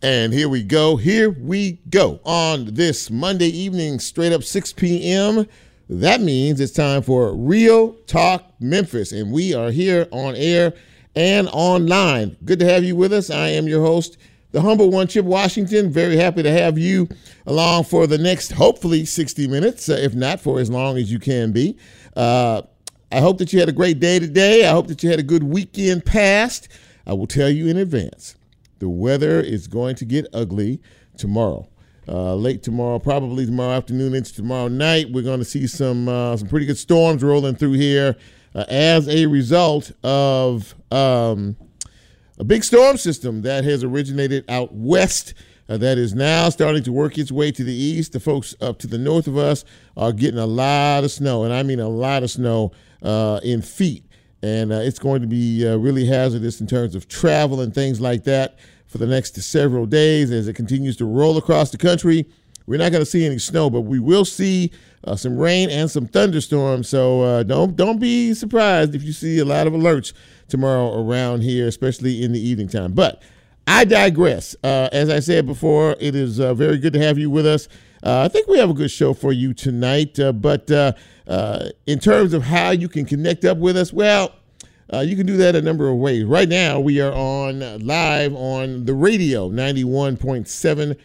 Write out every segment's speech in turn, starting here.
And here we go. Here we go on this Monday evening, straight up 6 p.m. That means it's time for Real Talk Memphis. And we are here on air and online. Good to have you with us. I am your host, the humble one, Chip Washington. Very happy to have you along for the next, hopefully, 60 minutes, uh, if not for as long as you can be. Uh, I hope that you had a great day today. I hope that you had a good weekend past. I will tell you in advance the weather is going to get ugly tomorrow. Uh, late tomorrow, probably tomorrow afternoon into tomorrow night, we're going to see some uh, some pretty good storms rolling through here uh, as a result of um, a big storm system that has originated out west. Uh, that is now starting to work its way to the east. The folks up to the north of us are getting a lot of snow, and I mean a lot of snow uh, in feet and uh, it's going to be uh, really hazardous in terms of travel and things like that for the next several days as it continues to roll across the country. We're not going to see any snow, but we will see uh, some rain and some thunderstorms. So uh, don't don't be surprised if you see a lot of alerts tomorrow around here, especially in the evening time. But I digress. Uh, as I said before, it is uh, very good to have you with us. I think we have a good show for you tonight, but uh, in terms of how you can connect up with us, well, uh, you can do that a number of ways. Right now, we are on uh, live on the radio, 91.7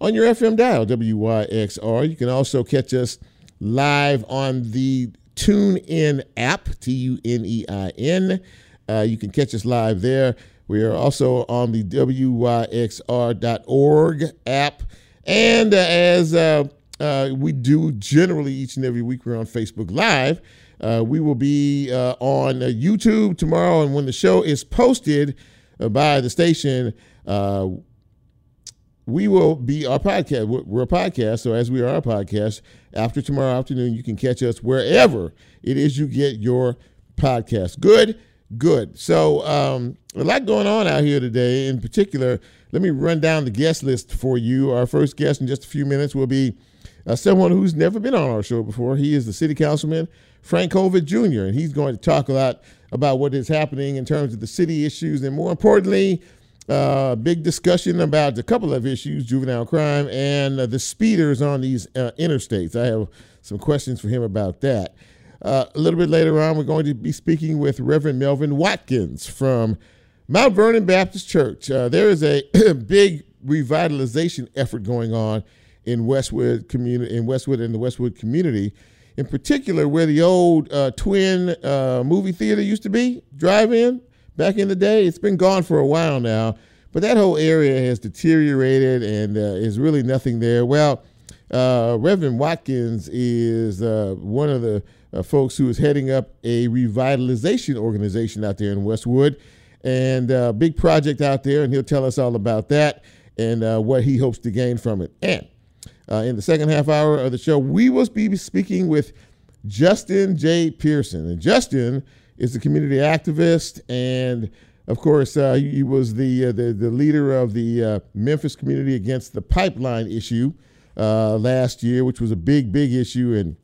on your FM dial, WYXR. You can also catch us live on the TuneIn app, T U N E I N. Uh, you can catch us live there. We are also on the WYXR.org app. And uh, as uh, uh, we do generally each and every week. We're on Facebook Live. Uh, we will be uh, on uh, YouTube tomorrow, and when the show is posted by the station, we will be our podcast. We're a podcast, so as we are a podcast, after tomorrow afternoon, you can catch us wherever it is you get your podcast. Good, good. So um, a lot going on out here today. In particular, let me run down the guest list for you. Our first guest in just a few minutes will be uh, someone who's never been on our show before. He is the city councilman, Frank Colvett Jr., and he's going to talk a lot about what is happening in terms of the city issues and, more importantly, uh, big discussion about a couple of issues juvenile crime and uh, the speeders on these uh, interstates. I have some questions for him about that. Uh, a little bit later on, we're going to be speaking with Reverend Melvin Watkins from Mount Vernon Baptist Church. Uh, there is a big revitalization effort going on in Westwood community in Westwood and the Westwood community, in particular where the old uh, twin uh, movie theater used to be, drive-in back in the day. It's been gone for a while now, but that whole area has deteriorated and uh, is really nothing there. Well, uh, Reverend Watkins is one of the uh, folks who is heading up a revitalization organization out there in Westwood, and a big project out there, and he'll tell us all about that and what he hopes to gain from it. And uh, in the second half hour of the show, we will be speaking with Justin J. Pearson. And Justin is a community activist, and of course, uh, he was the, uh, the, the leader of the uh, Memphis community against the pipeline issue uh, last year, which was a big, big issue, and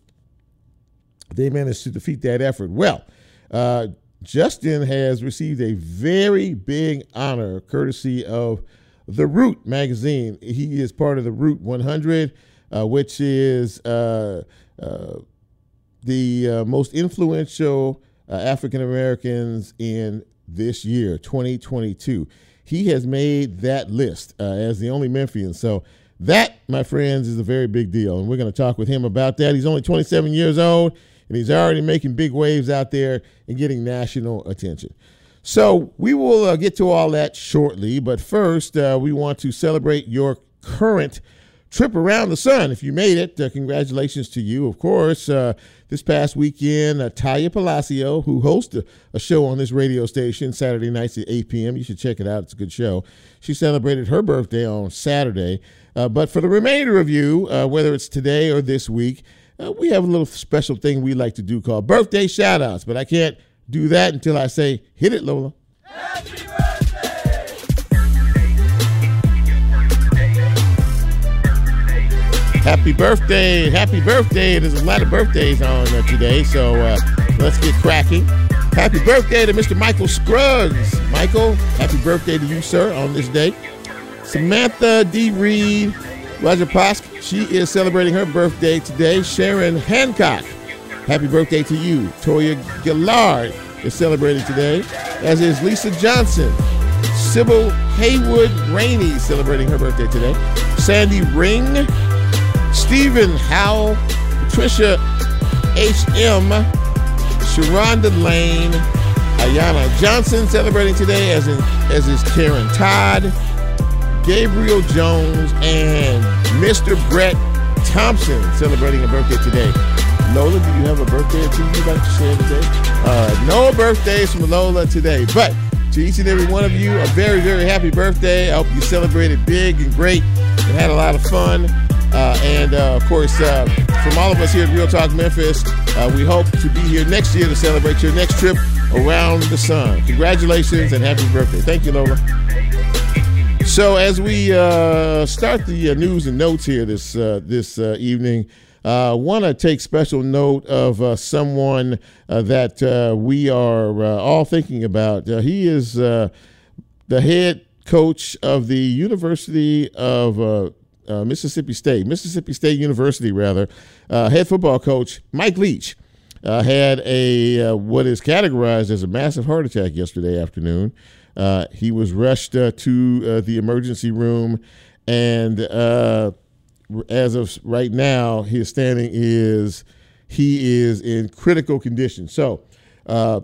they managed to defeat that effort. Well, uh, Justin has received a very big honor courtesy of the Root magazine. He is part of the Root 100, uh, which is uh, uh, the uh, most influential uh, African Americans in this year, 2022. He has made that list as the only Memphian. So that, my friends, is a very big deal. And we're going to talk with him about that. He's only 27 years old, and he's already making big waves out there and getting national attention. So we will uh, get to all that shortly, but first uh, we want to celebrate your current trip around the sun. If you made it, uh, congratulations to you. Of course, uh, this past weekend, uh, Taya Palacio, who hosts a, a, show on this radio station Saturday nights at 8 p.m., you should check it out. It's a good show. She celebrated her birthday on Saturday. Uh, but for the remainder of you, whether it's today or this week, we have a little special thing we like to do called birthday shout outs, but I can't do that until I say, hit it, Lola. Happy birthday! Happy birthday! Happy birthday! There's a lot of birthdays on uh, today, so uh, let's get cracking. Happy birthday to Mr. Michael Scruggs. Michael, happy birthday to you, sir, on this day. Samantha D. Reed, Roger Posk, she is celebrating her birthday today. Sharon Hancock, happy birthday to you. Toya Gillard is celebrating today, as is Lisa Johnson. Sybil Haywood Rainey celebrating her birthday today. Sandy Ring, Stephen Howell, Patricia H.M., Sharonda Lane, Ayana Johnson celebrating today, as, in, as is Karen Todd. Gabriel Jones, and Mr. Brett Thompson celebrating a birthday today. Lola, do you have a birthday or two you'd like to share today? Uh, no birthdays from Lola today, but to each and every one of you, a very, very happy birthday. I hope you celebrated big and great and had a lot of fun. Uh, and uh, of course, uh, from all of us here at Real Talk Memphis, uh, we hope to be here next year to celebrate your next trip around the sun. Congratulations and happy birthday. Thank you, Lola. So as we uh, start the uh, news and notes here this uh, this uh, evening, I uh, want to take special note of uh, someone that we are all thinking about. he is the head coach of the University of Mississippi State, Mississippi State University, rather, head football coach Mike Leach. had a what is categorized as a massive heart attack yesterday afternoon. Uh, he was rushed uh, to uh, the emergency room, and uh, as of right now, his standing is he is in critical condition. So uh,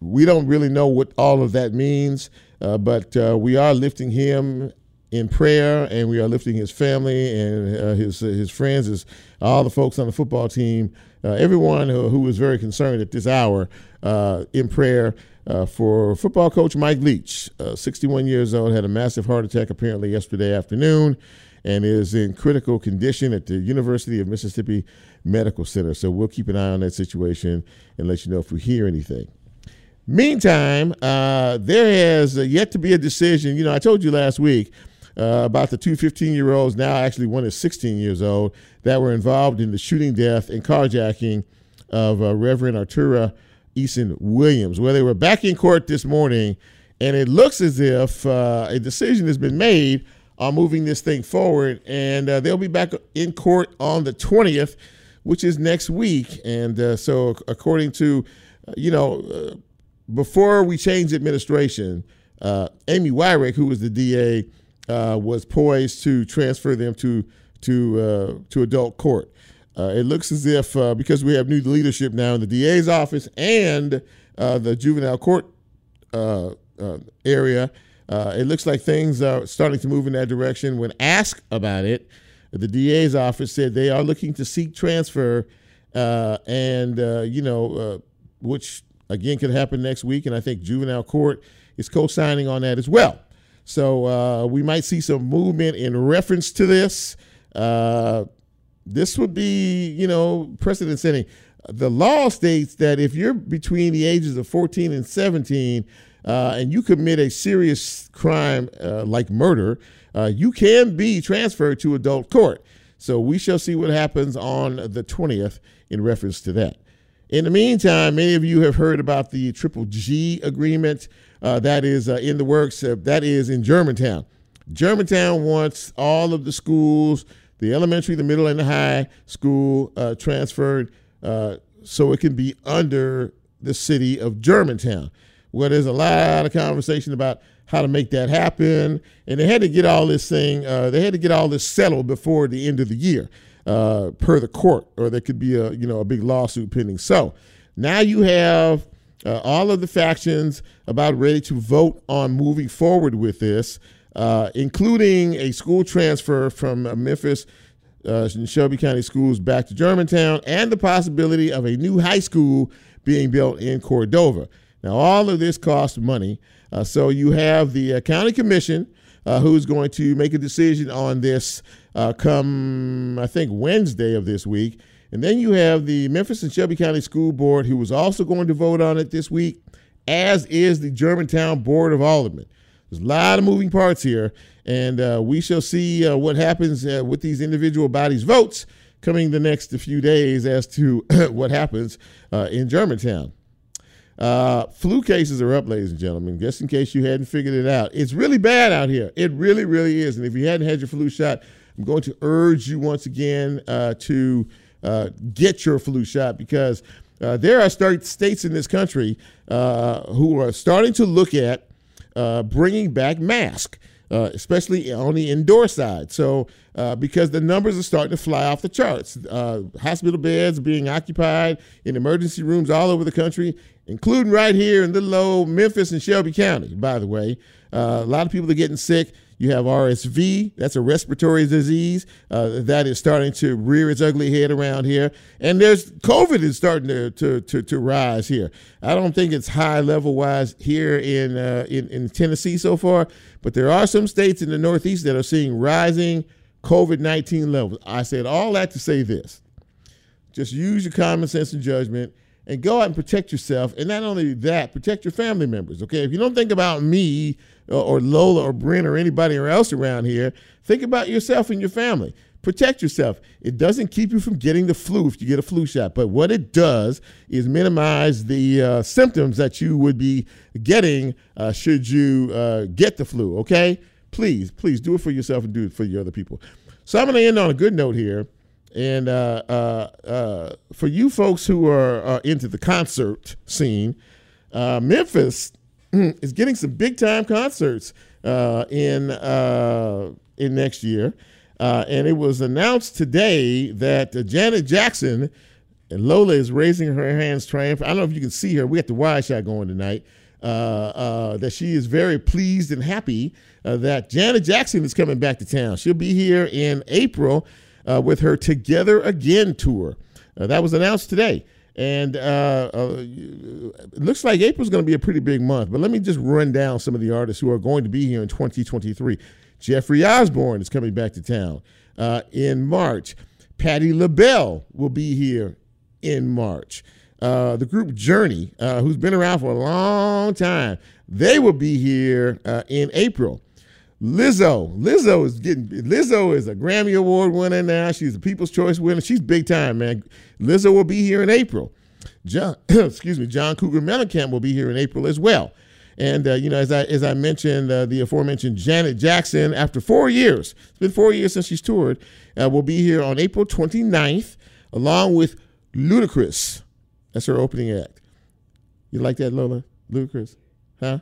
we don't really know what all of that means, uh, but we are lifting him in prayer, and we are lifting his family and his his friends, his all the folks on the football team, everyone who, who is very concerned at this hour in prayer uh, for football coach Mike Leach, uh, 61 years old, had a massive heart attack apparently yesterday afternoon and is in critical condition at the University of Mississippi Medical Center. So we'll keep an eye on that situation and let you know if we hear anything. Meantime, uh, there has yet to be a decision. You know, I told you last week uh, about the two 15 year olds, now actually one is 16 years old, that were involved in the shooting death and carjacking of uh, Reverend Autura Eason Williams, where they were back in court this morning, and it looks as if uh, a decision has been made on moving this thing forward, and uh, they'll be back in court on the 20th, which is next week. And uh, so, according to, uh, you know, uh, before we changed administration, uh, Amy Weirich, who was the DA, was poised to transfer them to to to adult court. Uh, it looks as if uh, because we have new leadership now in the DA's office and uh, the juvenile court uh, uh, area, uh, it looks like things are starting to move in that direction. When asked about it, the DA's office said they are looking to seek transfer, and you know, which again could happen next week. And I think juvenile court is co-signing on that as well. So we might see some movement in reference to this. This would be, you know, precedent setting. The law states that if you're between the ages of 14 and 17 uh, and you commit a serious crime uh, like murder, uh, you can be transferred to adult court. So we shall see what happens on the 20th in reference to that. In the meantime, many of you have heard about the Triple G agreement uh, that is uh, in the works. Uh, that is in Germantown. Germantown wants all of the schools the elementary, the middle, and the high school uh, transferred uh, so it can be under the city of Germantown. Where there's a lot of conversation about how to make that happen, and they had to get all this thing, uh, they had to get all this settled before the end of the year, uh, per the court, or there could be a you know a big lawsuit pending. So now you have. Uh, all of the factions about ready to vote on moving forward with this uh, including a school transfer from Memphis uh, Shelby County schools back to Germantown, and the possibility of a new high school being built in Cordova. Now, all of this costs money. Uh, so you have the uh, county commission uh, who's going to make a decision on this uh, come, I think, Wednesday of this week. And then you have the Memphis and Shelby County School Board who is also going to vote on it this week, as is the Germantown Board of Aldermen. There's a lot of moving parts here, and uh, we shall see uh, what happens uh, with these individual bodies' votes coming the next few days as to what happens uh, in Germantown. Uh, flu cases are up, ladies and gentlemen, just in case you hadn't figured it out. It's really bad out here. It really, really is. And if you hadn't had your flu shot, I'm going to urge you once again uh, to get your flu shot because there are states in this country who are starting to look at uh, bringing back masks. Uh, especially on the indoor side. So, uh, because the numbers are starting to fly off the charts, uh, hospital beds being occupied in emergency rooms all over the country, including right here in little old Memphis and Shelby County, by the way. Uh, a lot of people are getting sick. You have RSV, that's a respiratory disease uh, that is starting to rear its ugly head around here. And there's COVID is starting to, to, to, to rise here. I don't think it's high level wise here in, uh, in, in Tennessee so far, but there are some states in the Northeast that are seeing rising COVID 19 levels. I said all that to say this just use your common sense and judgment and go out and protect yourself. And not only that, protect your family members. Okay, if you don't think about me or, or Lola or Brent or anybody else around here, think about yourself and your family. Protect yourself. It doesn't keep you from getting the flu if you get a flu shot, but what it does is minimize the uh, symptoms that you would be getting uh, should you uh, get the flu. Okay, please, please do it for yourself and do it for your other people. So I'm going to end on a good note here. And uh, uh, uh, for you folks who are uh, into the concert scene, uh, Memphis is getting some big time concerts uh, in in next year. and it was announced today that Janet Jackson and Lola is raising her hands triumphant. I don't know if you can see her. We got the wide shot going tonight. that she is very pleased and happy that Janet Jackson is coming back to town. She'll be here in April uh, with her Together Again tour. Uh, that was announced today. And uh, uh it looks like April's going to be a pretty big month. But let me just run down some of the artists who are going to be here in 2023. Jeffrey Osborne is coming back to town uh, in March. Patti LaBelle will be here in March. Uh, the group Journey, uh, who's been around for a long time, they will be here uh, in April. Lizzo. Lizzo is getting Lizzo is a Grammy Award winner now. She's a People's Choice winner. She's big time, man. Lizzo will be here in April. John, excuse me, John Cougar Mellencamp will be here in April as well. And uh, you know, as I as I mentioned, uh, the aforementioned Janet Jackson, after four years, it's been four years since she's toured, uh, will be here on April 29th, along with Ludacris. That's her opening act. You like that, Lola? Ludacris, huh?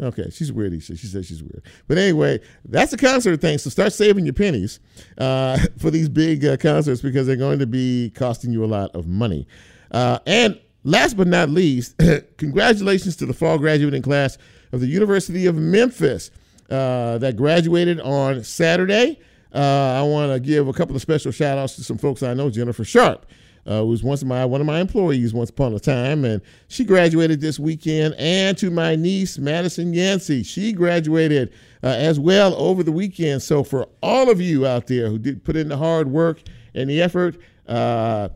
Okay, she's weird. She, she says she's weird. But anyway, that's the concert thing. So start saving your pennies uh, for these big uh, concerts because they're going to be costing you a lot of money. Uh, and last but not least, congratulations to the fall graduating class of the University of Memphis uh, that graduated on Saturday. Uh, I want to give a couple of special shout outs to some folks I know. Jennifer Sharp uh, was once my one of my employees once upon a time, and she graduated this weekend. And to my niece Madison Yancey, she graduated uh, as well over the weekend. So for all of you out there who did put in the hard work and the effort, uh,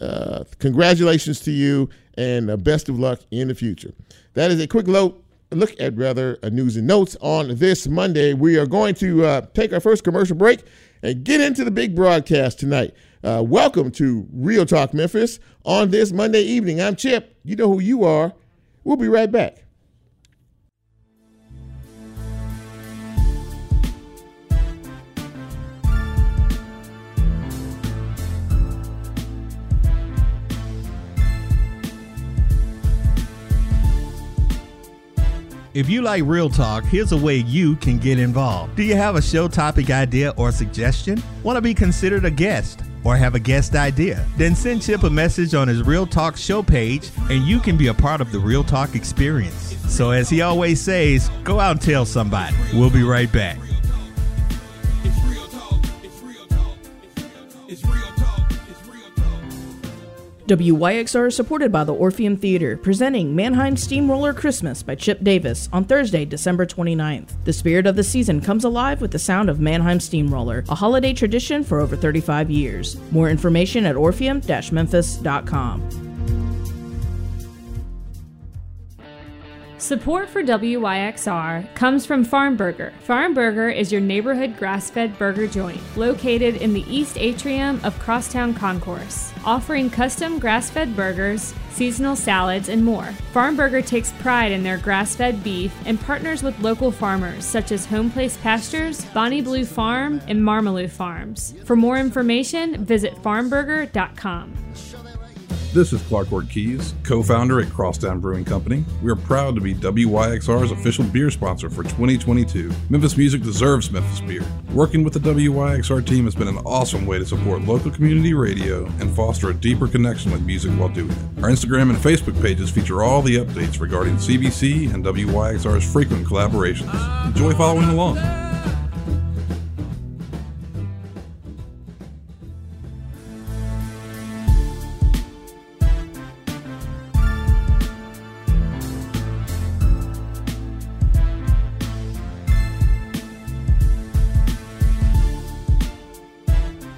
uh congratulations to you, and uh, best of luck in the future. That is a quick look look at rather news and notes on this Monday. We are going to uh, take our first commercial break and get into the big broadcast tonight. Uh, welcome to Real Talk Memphis on this Monday evening. I'm Chip. You know who you are. We'll be right back. If you like Real Talk, here's a way you can get involved. Do you have a show topic idea or suggestion? Want to be considered a guest? Or have a guest idea? Then send Chip a message on his Real Talk show page and you can be a part of the Real Talk experience. So, as he always says, go out and tell somebody. We'll be right back. WYXR is supported by the Orpheum Theater, presenting Mannheim Steamroller Christmas by Chip Davis on Thursday, December 29th. The spirit of the season comes alive with the sound of Mannheim Steamroller, a holiday tradition for over 35 years. More information at orpheum-memphis.com. Support for WYXR comes from Farm Burger. Farm Burger is your neighborhood grass fed burger joint located in the east atrium of Crosstown Concourse, offering custom grass fed burgers, seasonal salads, and more. Farm Burger takes pride in their grass fed beef and partners with local farmers such as Home Place Pastures, Bonnie Blue Farm, and Marmilu Farms. For more information, visit farmburger.com. This is Clark Keys, co founder at Crosstown Brewing Company. We are proud to be WYXR's official beer sponsor for 2022. Memphis music deserves Memphis beer. Working with the WYXR team has been an awesome way to support local community radio and foster a deeper connection with music while doing it. Our Instagram and Facebook pages feature all the updates regarding CBC and WYXR's frequent collaborations. Enjoy following along.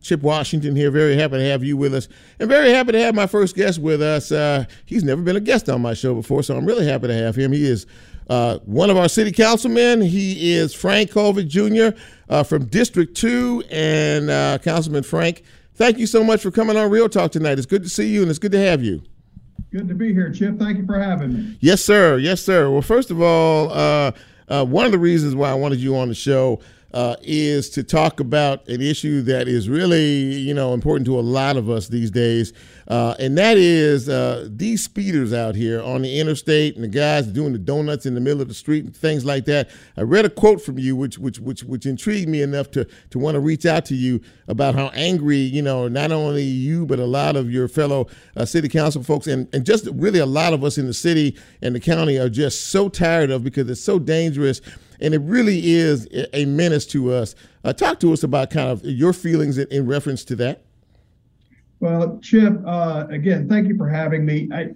Chip Washington here. Very happy to have you with us, and very happy to have my first guest with us. Uh, he's never been a guest on my show before, so I'm really happy to have him. He is uh, one of our city councilmen. He is Frank Colvett Jr. Uh, from District 2. And uh, Councilman Frank, thank you so much for coming on Real Talk tonight. It's good to see you, and it's good to have you. Good to be here, Chip. Thank you for having me. Yes, sir. Yes, sir. Well, first of all, uh, uh, one of the reasons why I wanted you on the show uh, is to talk about an issue that is really, you know, important to a lot of us these days, uh, and that is uh, these speeders out here on the interstate and the guys doing the donuts in the middle of the street and things like that. I read a quote from you, which which which which intrigued me enough to to want to reach out to you about how angry, you know, not only you but a lot of your fellow uh, city council folks and and just really a lot of us in the city and the county are just so tired of because it's so dangerous and it really is a menace to us. Uh, talk to us about kind of your feelings in, in reference to that. Well, Chip, uh, again, thank you for having me. I,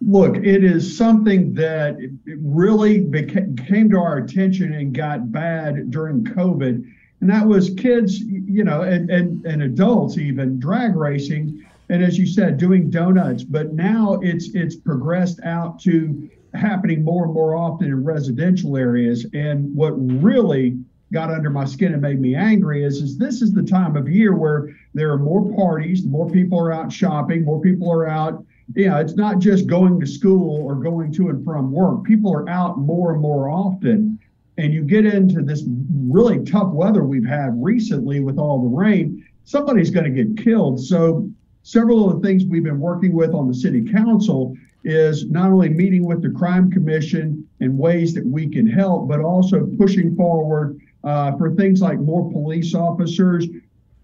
look, it is something that really became, came to our attention and got bad during COVID, and that was kids, you know, and, and, and adults even drag racing, and as you said, doing donuts. But now it's it's progressed out to happening more and more often in residential areas. And what really got under my skin and made me angry is, is this is the time of year where there are more parties, more people are out shopping, more people are out. Know, it's not just going to school or going to and from work. People are out more and more often. And you get into this really tough weather we've had recently with all the rain, somebody's going to get killed. So, several of the things we've been working with on the city council is not only meeting with the crime commission in ways that we can help, but also pushing forward uh, for things like more police officers.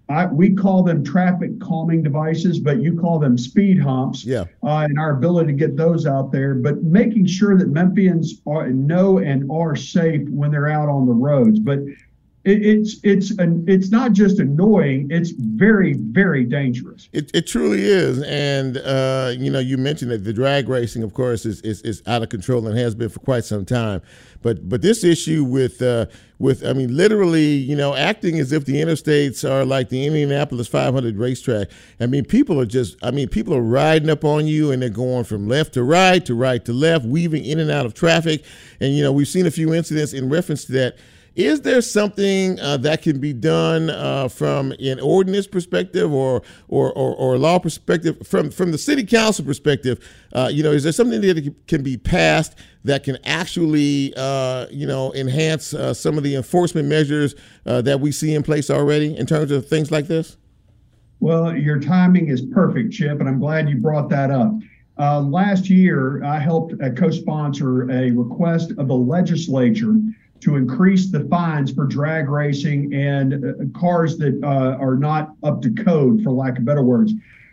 I, we call them traffic calming devices, but you call them speed humps. Yeah. Uh, and our ability to get those out there, but making sure that Memphians are, know and are safe when they're out on the roads. But it, it's it's an, it's not just annoying; it's very very dangerous. It, it truly is, and uh, you know you mentioned that the drag racing, of course, is, is, is out of control and has been for quite some time. But but this issue with uh, with I mean literally you know acting as if the interstates are like the Indianapolis 500 racetrack. I mean people are just I mean people are riding up on you and they're going from left to right to right to left, weaving in and out of traffic. And you know we've seen a few incidents in reference to that is there something uh, that can be done uh, from an ordinance perspective or, or, or, or, law perspective, from, from the city council perspective? Uh, you know, is there something that can be passed that can actually, uh, you know, enhance uh, some of the enforcement measures uh, that we see in place already in terms of things like this? Well, your timing is perfect, Chip, and I'm glad you brought that up. last year, I helped co-sponsor a request of the legislature to increase the fines for drag racing and uh, cars that uh, are not up to code, for lack of better words.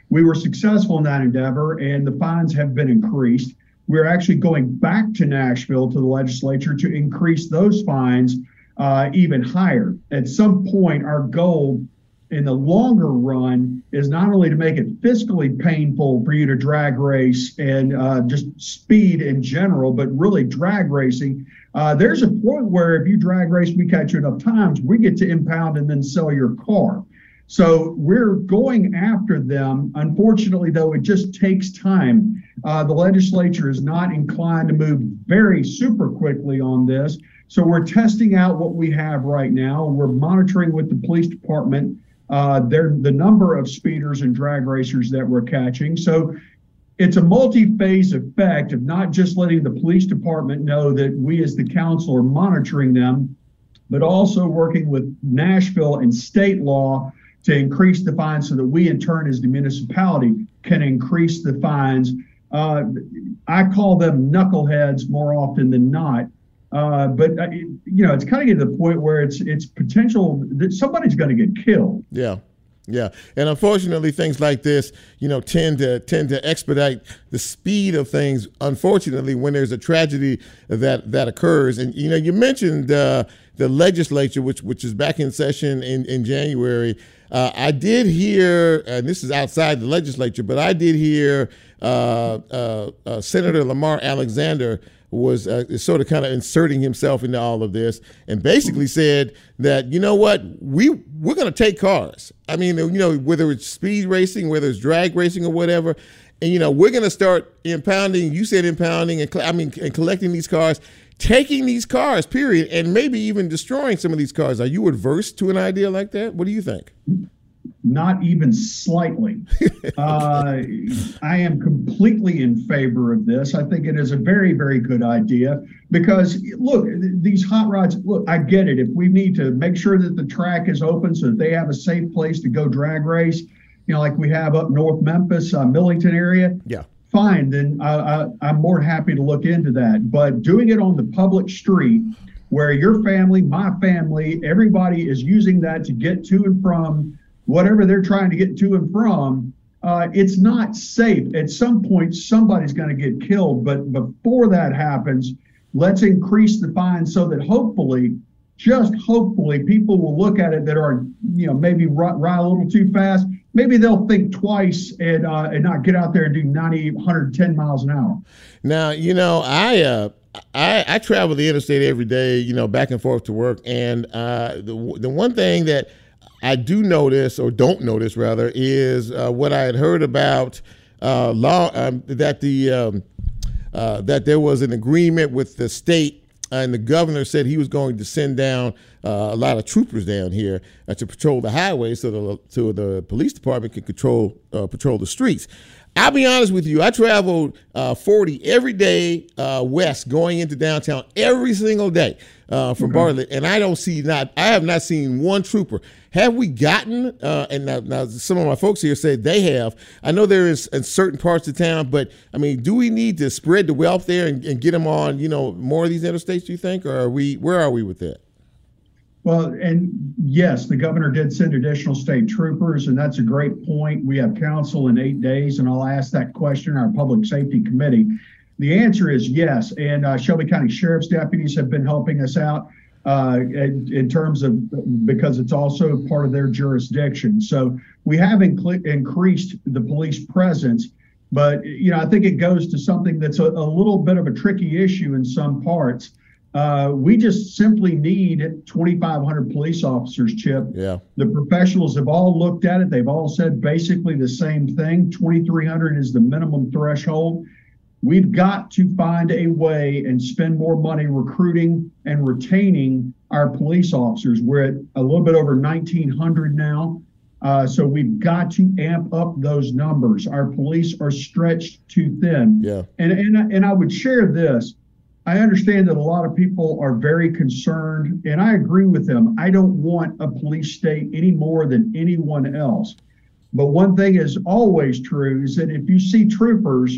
We were successful in that endeavor, and the fines have been increased. we're actually going back to Nashville to the legislature to increase those fines uh, even higher. At some point, our goal in the longer run is not only to make it fiscally painful for you to drag race and uh, just speed in general, but really drag racing. Uh, there's a point where if you drag race, we catch you enough times, we get to impound and then sell your car. So we're going after them. Unfortunately, though, it just takes time. Uh, the legislature is not inclined to move very super quickly on this. So we're testing out what we have right now. We're monitoring with the police department uh, the number of speeders and drag racers that we're catching. So it's a multi-phase effect of not just letting the police department know that we as the council are monitoring them, but also working with Nashville and state law to increase the fines so that we in turn as the municipality can increase the fines. Uh, I call them knuckleheads more often than not uh, but uh, you know, it's kind of getting to the point where it's it's potential that somebody's going to get killed. Yeah. Yeah, and unfortunately, things like this, you know, tend to tend to expedite the speed of things. Unfortunately, when there's a tragedy that that occurs, and you know, you mentioned uh, the legislature, which which is back in session in in January. Uh, I did hear, and this is outside the legislature, but I did hear uh, uh, uh Senator Lamar Alexander was uh, sort of kind of inserting himself into all of this and basically said that you know what we we're going to take cars. I mean, you know, whether it's speed racing, whether it's drag racing or whatever, and you know, we're going to start impounding. You said impounding and I mean, and collecting these cars, taking these cars, period, and maybe even destroying some of these cars. Are you adverse to an idea like that? What do you think? Not even slightly. uh, I am completely in favor of this. I think it is a very, very good idea because, look, these hot rods, look, I get it. If we need to make sure that the track is open so that they have a safe place to go drag race, you know, like we have up North Memphis, uh, Millington area. Yeah. Fine, then I, I, I'm more happy to look into that. But doing it on the public street, where your family, my family, everybody is using that to get to and from whatever they're trying to get to and from, uh, it's not safe. At some point, somebody's going to get killed. But before that happens, let's increase the fine so that hopefully, just hopefully, people will look at it that are, you know, maybe ride, a little too fast. Maybe they'll think twice and uh, and not get out there and do 90, 110 miles an hour. Now, you know, I uh, I, I travel the interstate every day, you know, back and forth to work, and uh, the the one thing that I do notice, or don't notice rather, is uh, what I had heard about uh, law um, that the um, uh, that there was an agreement with the state, and the governor said he was going to send down uh, a lot of troopers down here uh, to patrol the highways, so the so the police department can control uh, patrol the streets. I'll be honest with you. I traveled uh, 40 every day uh, west, going into downtown every single day uh, from Bartlett, and I don't see not. I have not seen one trooper. Have we gotten? Uh, and now, now, some of my folks here say they have. I know there is in certain parts of town, but I mean, do we need to spread the wealth there and, and get them on? You know, more of these interstates? Do you think, or are we? Where are we with that? Well, and yes, the governor did send additional state troopers, and that's a great point. We have council in eight days, and I'll ask that question our public safety committee. The answer is yes, and uh, Shelby County Sheriff's deputies have been helping us out uh, in, in, terms of because it's also part of their jurisdiction. So we have inc- increased the police presence, but you know I think it goes to something that's a, a little bit of a tricky issue in some parts uh, we just simply need 2,500 police officers, Chip. Yeah. The professionals have all looked at it. They've all said basically the same thing 2,300 is the minimum threshold. We've got to find a way and spend more money recruiting and retaining our police officers. We're at a little bit over 1,900 now. Uh, so we've got to amp up those numbers. Our police are stretched too thin. Yeah. And, and, and I would share this I understand that a lot of people are very concerned, and I agree with them. I don't want a police state any more than anyone else. But one thing is always true is that if you see troopers,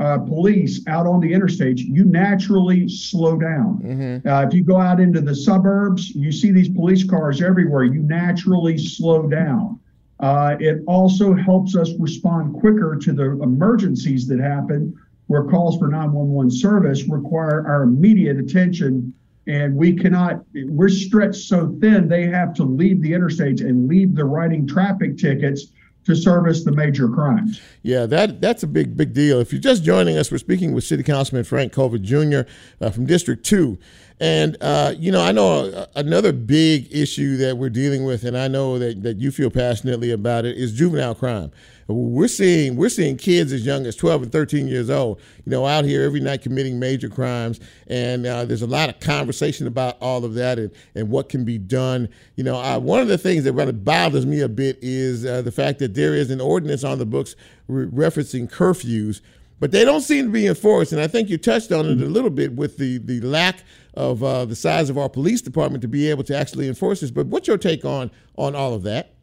uh, police out on the interstate, you naturally slow down. Mm-hmm. Uh, if you go out into the suburbs, you see these police cars everywhere, you naturally slow down. Uh, it also helps us respond quicker to the emergencies that happen where calls for 911 service require our immediate attention and we cannot we're stretched so thin they have to leave the interstates and leave the writing traffic tickets to service the major crimes. Yeah, that that's a big big deal. If you're just joining us, we're speaking with City Councilman Frank Colvett Jr. Uh, from District Two, and uh, you know I know another big issue that we're dealing with, and I know that that you feel passionately about it is juvenile crime. We're seeing we're seeing kids as young as 12 and 13 years old, you know, out here every night committing major crimes, and uh, there's a lot of conversation about all of that and, and what can be done. You know, uh, one of the things that really bothers me a bit is uh, the fact that there is an ordinance on the books re- referencing curfews, but they don't seem to be enforced. And I think you touched on it a little bit with the the lack of uh, the size of our police department to be able to actually enforce this. But what's your take on on all of that?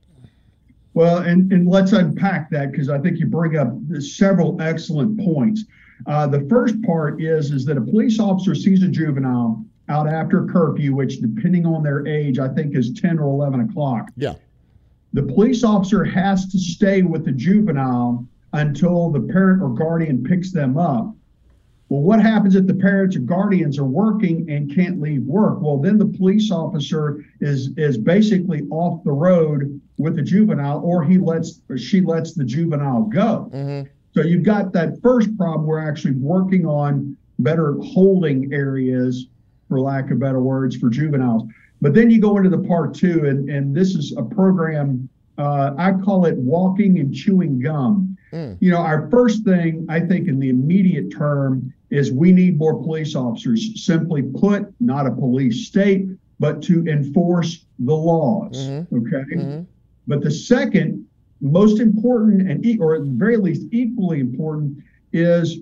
Well, and, and let's unpack that because I think you bring up several excellent points. Uh, the first part is is that a police officer sees a juvenile out after curfew, which depending on their age, I think is 10 or 11 o'clock. Yeah. The police officer has to stay with the juvenile until the parent or guardian picks them up. Well, what happens if the parents or guardians are working and can't leave work? Well, then the police officer is is basically off the road with the juvenile, or he lets or she lets the juvenile go. Mm-hmm. So you've got that first problem. We're actually working on better holding areas, for lack of better words, for juveniles. But then you go into the part two, and and this is a program. Uh, I call it walking and chewing gum. Mm. You know, our first thing I think in the immediate term is we need more police officers. Simply put, not a police state, but to enforce the laws. Mm-hmm. Okay. Mm-hmm. But the second most important and or at the very least equally important is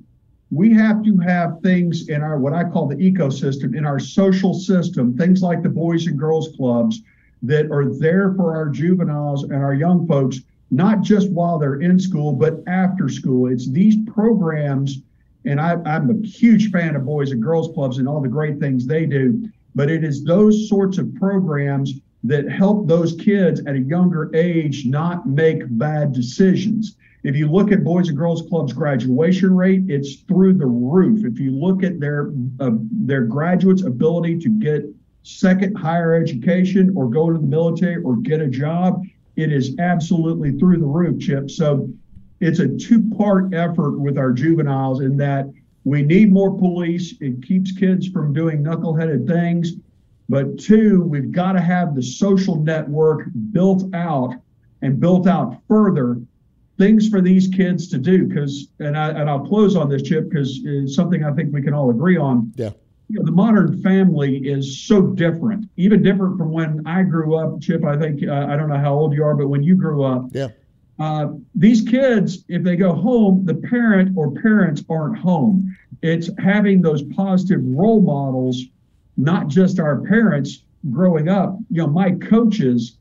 we have to have things in our what I call the ecosystem in our social system, things like the Boys and Girls Clubs that are there for our juveniles and our young folks, not just while they're in school, but after school. It's these programs and I, I'm a huge fan of Boys and Girls Clubs and all the great things they do. But it is those sorts of programs that help those kids at a younger age not make bad decisions. If you look at Boys and Girls Club's graduation rate, it's through the roof. If you look at their uh, their graduates' ability to get second higher education or go to the military or get a job, it is absolutely through the roof, Chip. So it's a two part effort with our juveniles in that we need more police. It keeps kids from doing knuckleheaded things. But two, we've got to have the social network built out and built out further things for these kids to do. Because, and, I, and I'll close on this, Chip, because it's something I think we can all agree on. Yeah. You know, the modern family is so different, even different from when I grew up. Chip, I think, uh, I don't know how old you are, but when you grew up, yeah uh, these kids, if they go home, the parent or parents aren't home. It's having those positive role models, not just our parents growing up. You know, my coaches,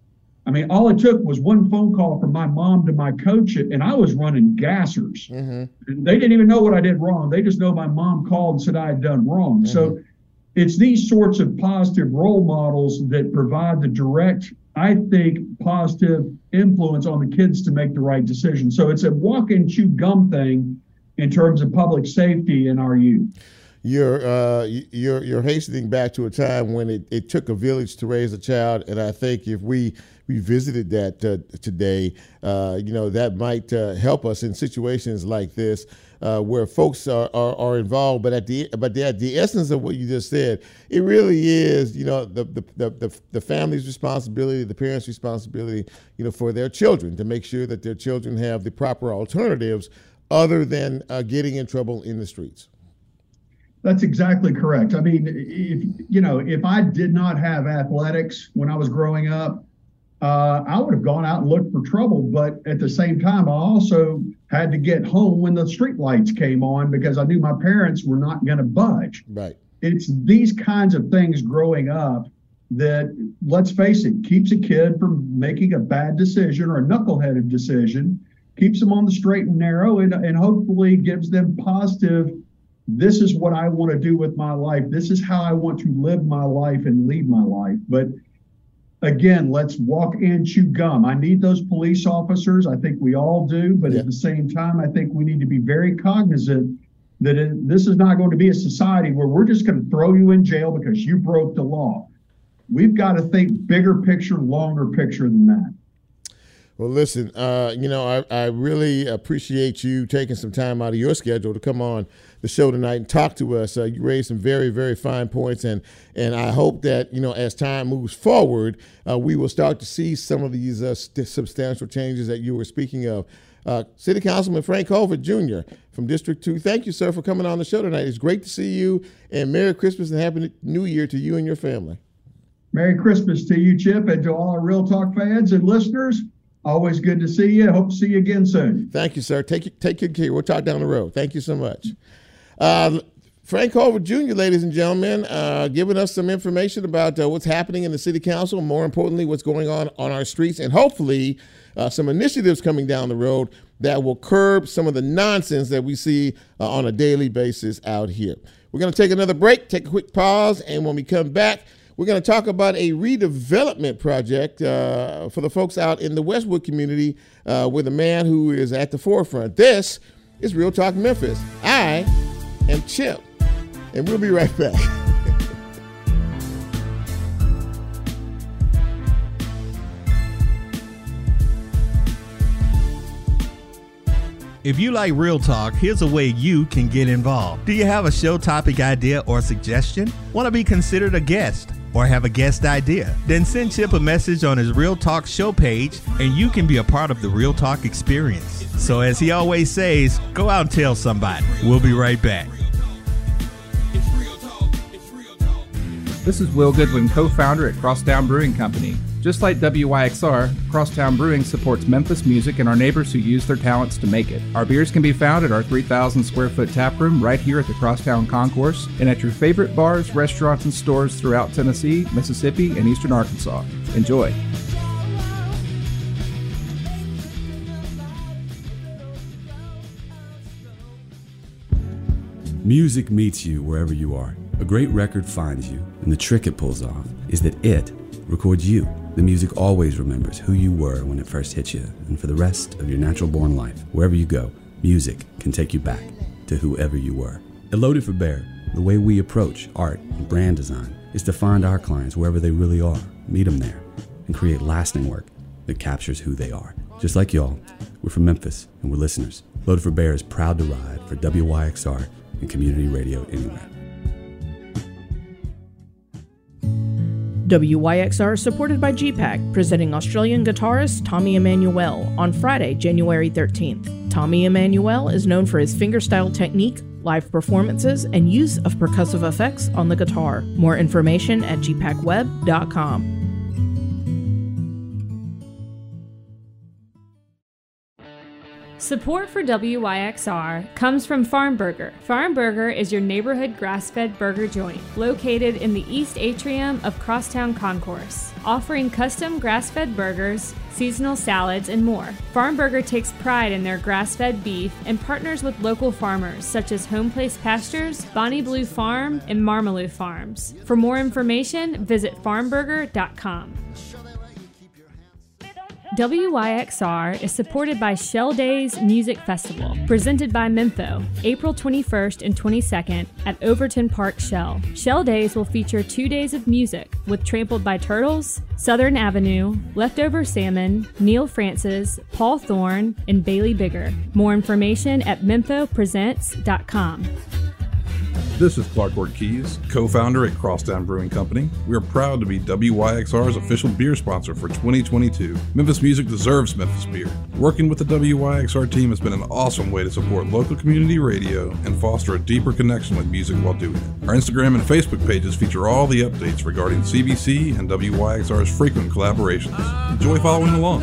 I mean, all it took was one phone call from my mom to my coach, and I was running gassers. Mm-hmm. They didn't even know what I did wrong. They just know my mom called and said I had done wrong. Mm-hmm. So it's these sorts of positive role models that provide the direct I think, positive influence on the kids to make the right decision. So it's a walk and chew gum thing in terms of public safety in our youth. You're uh, you're you're hastening back to a time when it, it took a village to raise a child, and I think if we revisited that uh, today, uh, you know that might uh, help us in situations like this uh, where folks are, are, are, involved. But at the but the, the essence of what you just said, it really is you know the the, the, the, the family's responsibility, the parents' responsibility, you know, for their children to make sure that their children have the proper alternatives other than uh, getting in trouble in the streets. That's exactly correct. I mean, if you know, if I did not have athletics when I was growing up, uh, I would have gone out and looked for trouble. But at the same time, I also had to get home when the street lights came on because I knew my parents were not going to budge. Right. It's these kinds of things growing up that, let's face it, keeps a kid from making a bad decision or a knuckleheaded decision, keeps them on the straight and narrow, and, and hopefully gives them positive. This is what I want to do with my life. This is how I want to live my life and lead my life. But again, let's walk and chew gum. I need those police officers. I think we all do. But yeah. at the same time, I think we need to be very cognizant that it, this is not going to be a society where we're just going to throw you in jail because you broke the law. We've got to think bigger picture, longer picture than that. Well, listen, uh, you know, I, I really appreciate you taking some time out of your schedule to come on the show tonight and talk to us. Uh, you raised some very, very fine points, and and I hope that you know as time moves forward, uh, we will start to see some of these uh, st- substantial changes that you were speaking of. Uh, City Councilman Frank Colvett Jr. from District 2, thank you, sir, for coming on the show tonight. It's great to see you, and Merry Christmas and Happy New Year to you and your family. Merry Christmas to you, Chip, and to all our Real Talk fans and listeners. Always good to see you. Hope to see you again soon. Thank you, sir. Take take care. We'll talk down the road. Thank you so much. Uh, Frank Colvett Jr., ladies and gentlemen, uh, giving us some information about uh, what's happening in the city council, more importantly, what's going on on our streets, and hopefully uh, some initiatives coming down the road that will curb some of the nonsense that we see uh, on a daily basis out here. We're going to take another break, take a quick pause, and when we come back, we're going to talk about a redevelopment project uh, for the folks out in the Westwood community uh, with a man who is at the forefront. This is Real Talk Memphis. I am Chip, and we'll be right back. If you like Real Talk, here's a way you can get involved. Do you have a show topic idea or suggestion? Want to be considered a guest? Or have a guest idea, then send Chip a message on his Real Talk show page and you can be a part of the Real Talk experience. So, as he always says, go out and tell somebody. We'll be right back. This is Will Goodwin, co founder at Crosstown Brewing Company. Just like WYXR, Crosstown Brewing supports Memphis music and our neighbors who use their talents to make it. Our beers can be found at our 3,000 square foot tap room right here at the Crosstown Concourse and at your favorite bars, restaurants, and stores throughout Tennessee, Mississippi, and eastern Arkansas. Enjoy. Music meets you wherever you are. A great record finds you, and the trick it pulls off is that it records you. The music always remembers who you were when it first hit you, and for the rest of your natural born life, wherever you go, music can take you back to whoever you were. At Loaded for Bear, the way we approach art and brand design is to find our clients wherever they really are, meet them there, and create lasting work that captures who they are. Just like y'all, we're from Memphis and we're listeners. Loaded for Bear is proud to ride for WYXR and community radio anywhere. WYXR is supported by GPAC, presenting Australian guitarist Tommy Emmanuel on Friday, January 13th. Tommy Emmanuel is known for his fingerstyle technique, live performances, and use of percussive effects on the guitar. More information at gpacweb.com. Support for WYXR comes from Farmburger. Farmburger is your neighborhood grass fed burger joint located in the east atrium of Crosstown Concourse, offering custom grass fed burgers, seasonal salads, and more. Farmburger takes pride in their grass fed beef and partners with local farmers such as Home Place Pastures, Bonnie Blue Farm, and Marmilu Farms. For more information, visit farmburger.com. WYXR is supported by Shell Days Music Festival, presented by Mempho, April 21st and 22nd at Overton Park Shell. Shell Days will feature two days of music with Trampled by Turtles, Southern Avenue, Leftover Salmon, Neal Francis, Paul Thorn, and Bailey Bigger. More information at memphopresents.com. This is Clark Ward Keys, co-founder at Crosstown Brewing Company. We are proud to be WYXR's official beer sponsor for 2022. Memphis music deserves Memphis beer. Working with the WYXR team has been an awesome way to support local community radio and foster a deeper connection with music while doing it. Our Instagram and Facebook pages feature all the updates regarding CBC and WYXR's frequent collaborations. Enjoy following along.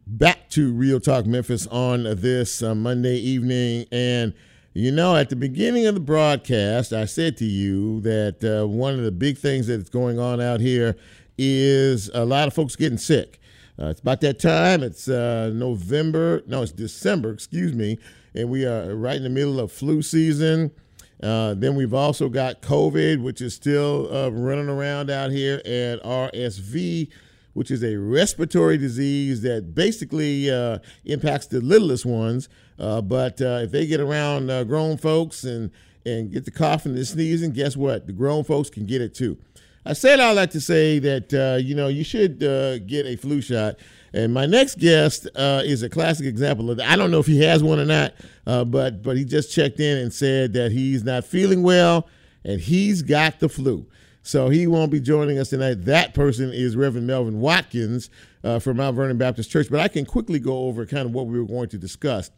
to Real Talk Memphis on this uh, Monday evening. And you know, at the beginning of the broadcast, I said to you that uh, one of the big things that's going on out here is a lot of folks getting sick. Uh, it's about that time. It's uh, November. No, it's December, excuse me. And we are right in the middle of flu season. Uh, then we've also got COVID, which is still uh, running around out here, and RSV which is a respiratory disease that basically uh, impacts the littlest ones. Uh, but uh, if they get around uh, grown folks and, and get the coughing and the sneezing, guess what? The grown folks can get it too. I said all that to say that, uh, you know, you should uh, get a flu shot. And my next guest is a classic example of that. I don't know if he has one or not, but, but he just checked in and said that he's not feeling well and he's got the flu. So he won't be joining us tonight. That person is Reverend Melvin Watkins uh, from Mount Vernon Baptist Church. But I can quickly go over kind of what we were going to discuss.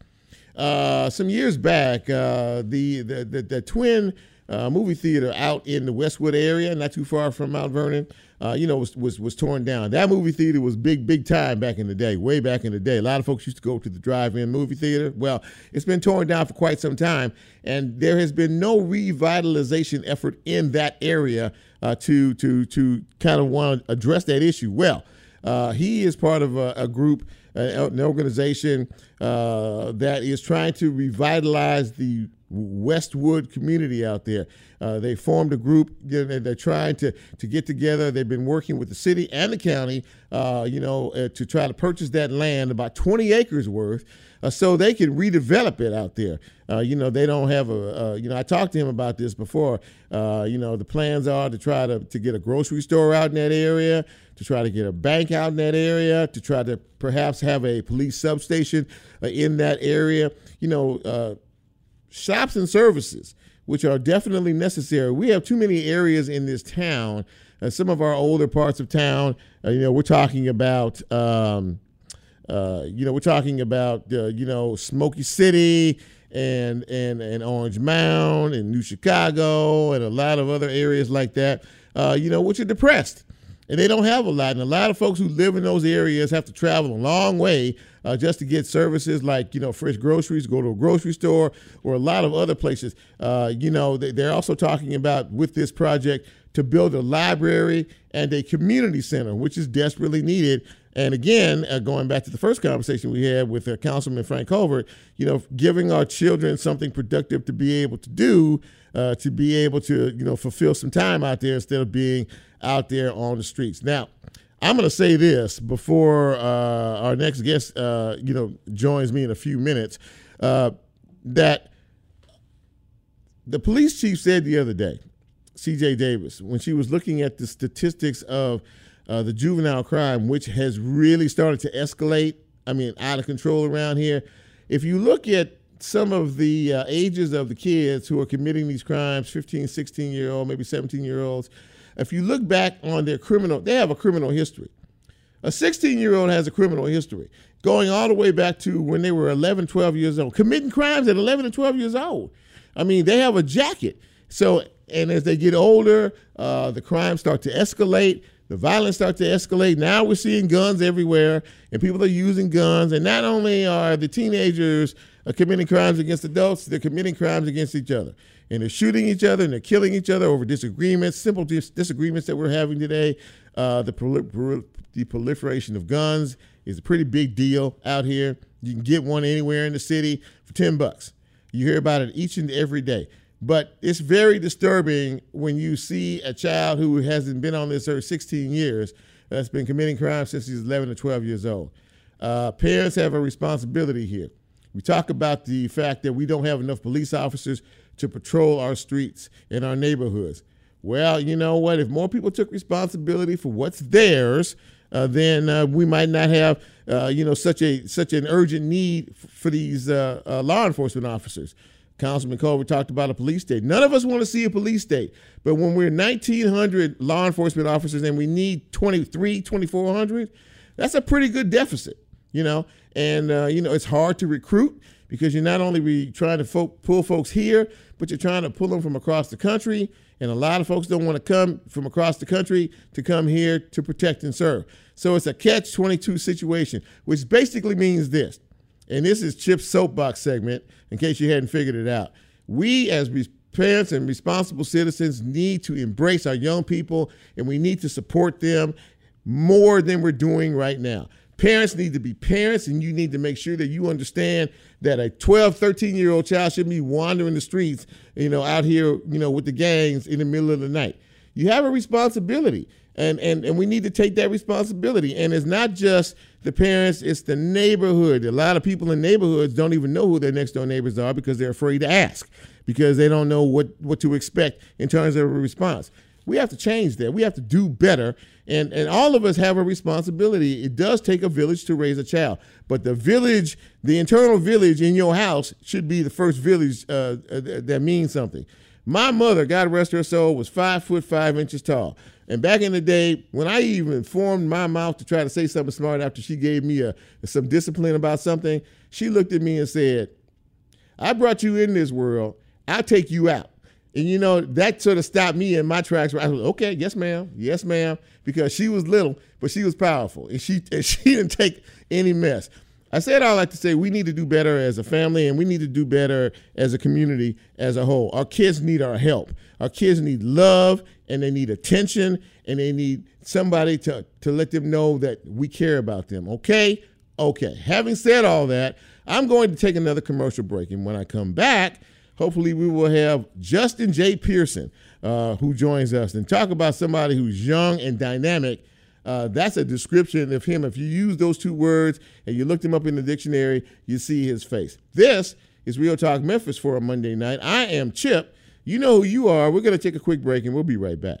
Uh, some years back, uh, the, the, the, the twin uh, movie theater out in the Westwood area, not too far from Mount Vernon, uh, you know, was, was was torn down. That movie theater was big, big time back in the day, way back in the day. A lot of folks used to go to the drive-in movie theater. Well, it's been torn down for quite some time, and there has been no revitalization effort in that area uh, to to to kind of want to address that issue. Well, uh, he is part of a, a group, an organization uh, that is trying to revitalize the Westwood community out there. Uh, they formed a group. You know, they're trying to to get together. They've been working with the city and the county, uh, you know, uh, to try to purchase that land, about 20 acres worth, uh, so they can redevelop it out there. Uh, you know, they don't have a. you know, I talked to him about this before. Uh, you know, the plans are to try to to get a grocery store out in that area, to try to get a bank out in that area, to try to perhaps have a police substation in that area. You know shops and services, which are definitely necessary. We have too many areas in this town. Uh, some of our older parts of town, uh, you know, we're talking about, um, uh, you know, we're talking about, uh, you know, Smoky City and and and Orange Mound and New Chicago and a lot of other areas like that, uh, you know, which are depressed and they don't have a lot. And a lot of folks who live in those areas have to travel a long way uh, just to get services like you know fresh groceries, go to a grocery store, or a lot of other places. Uh, you know, they're also talking about with this project to build a library and a community center, which is desperately needed. And again, uh, going back to the first conversation we had with uh, Councilman Frank Colvett, you know, giving our children something productive to be able to do, uh, to be able to, you know, fulfill some time out there instead of being out there on the streets. Now, I'm going to say this before uh, our next guest, uh, you know, joins me in a few minutes, uh, that the police chief said the other day, C.J. Davis, when she was looking at the statistics of uh, the juvenile crime, which has really started to escalate, I mean, out of control around here. If you look at some of the uh, ages of the kids who are committing these crimes 15, 16 year old, maybe 17 year olds if you look back on their criminal, they have a criminal history. A 16 year old has a criminal history going all the way back to when they were 11, 12 years old, committing crimes at 11 and 12 years old. I mean, they have a jacket. So, and as they get older, uh, the crimes start to escalate. The violence starts to escalate. Now we're seeing guns everywhere, and people are using guns. And not only are the teenagers uh, committing crimes against adults, they're committing crimes against each other and they're shooting each other and they're killing each other over disagreements, simple dis- disagreements that we're having today. Uh, the, prol- the proliferation of guns is a pretty big deal out here. You can get one anywhere in the city for 10 bucks. You hear about it each and every day. But it's very disturbing when you see a child who hasn't been on this earth 16 years that's been committing crimes since he's 11 or 12 years old. Uh, parents have a responsibility here. We talk about the fact that we don't have enough police officers to patrol our streets and our neighborhoods. Well, you know what? If more people took responsibility for what's theirs, uh, then uh, we might not have, uh, you know, such a such an urgent need f- for these uh, uh, law enforcement officers. Councilman Colvett talked about a police state. None of us want to see a police state, but when we're 1,900 law enforcement officers and we need 23, 2,400, that's a pretty good deficit, you know. And uh, you know, it's hard to recruit because you're not only be trying to folk, pull folks here, but you're trying to pull them from across the country. And a lot of folks don't want to come from across the country to come here to protect and serve. So it's a catch 22 situation, which basically means this. And this is Chip's soapbox segment, in case you hadn't figured it out. We, as parents and responsible citizens, need to embrace our young people and we need to support them more than we're doing right now. Parents need to be parents, and you need to make sure that you understand that a 12, 13 year old child shouldn't be wandering the streets, you know, out here, you know, with the gangs in the middle of the night. You have a responsibility, and, and, and we need to take that responsibility. And it's not just the parents, it's the neighborhood. A lot of people in neighborhoods don't even know who their next door neighbors are because they're afraid to ask, because they don't know what, what to expect in terms of a response. We have to change that. We have to do better. And, and all of us have a responsibility. It does take a village to raise a child. But the village, the internal village in your house, should be the first village uh, uh, that means something. My mother, God rest her soul, was five foot five inches tall. And back in the day, when I even formed my mouth to try to say something smart after she gave me a, some discipline about something, she looked at me and said, I brought you in this world, I'll take you out. And you know, that sort of stopped me in my tracks. I was okay, yes, ma'am, yes, ma'am, because she was little, but she was powerful, and she and she didn't take any mess. I said all like to say we need to do better as a family, and we need to do better as a community as a whole. Our kids need our help. Our kids need love, and they need attention, and they need somebody to to let them know that we care about them. Okay, okay. Having said all that, I'm going to take another commercial break, and when I come back hopefully we will have Justin J. Pearson, uh, who joins us and talk about somebody who's young and dynamic. Uh, that's a description of him. If you use those two words and you looked him up in the dictionary, you see his face. This is Real Talk Memphis for a Monday night. I am Chip. You know who you are. We're going to take a quick break and we'll be right back.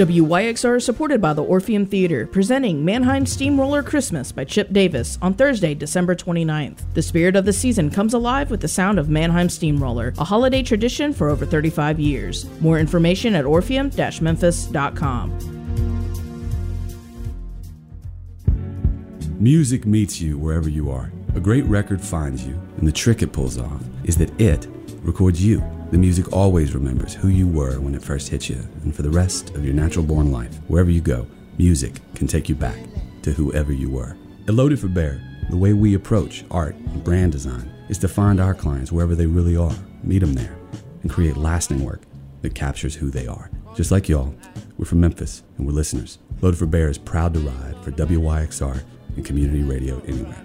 WYXR is supported by the Orpheum Theater, presenting Mannheim Steamroller Christmas by Chip Davis on Thursday, December 29th. The spirit of the season comes alive with the sound of Mannheim Steamroller, a holiday tradition for over 35 years. More information at orpheum-memphis.com. Music meets you wherever you are. A great record finds you, and the trick it pulls off is that it records you the music always remembers who you were when it first hit you, and for the rest of your natural born life, wherever you go, music can take you back to whoever you were. At Loaded for Bear, the way we approach art and brand design is to find our clients wherever they really are, meet them there, and create lasting work that captures who they are. Just like y'all, we're from Memphis and we're listeners. Loaded for Bear is proud to ride for WYXR and community radio anywhere.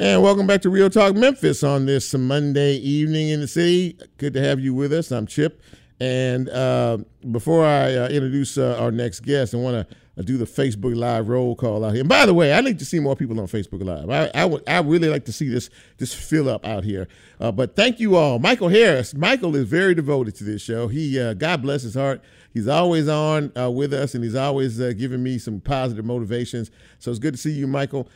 And welcome back to Real Talk Memphis on this Monday evening in the city. Good to have you with us. I'm Chip. And uh, before I uh, introduce uh, our next guest, I want to uh, do the Facebook Live roll call out here. And by the way, I need to see more people on Facebook Live. I, I really like to see this this fill up out here. Uh, but thank you all. Michael Harris. Michael is very devoted to this show. He uh, God bless his heart. He's always on with us, and he's always giving me some positive motivations. So it's good to see you, Michael.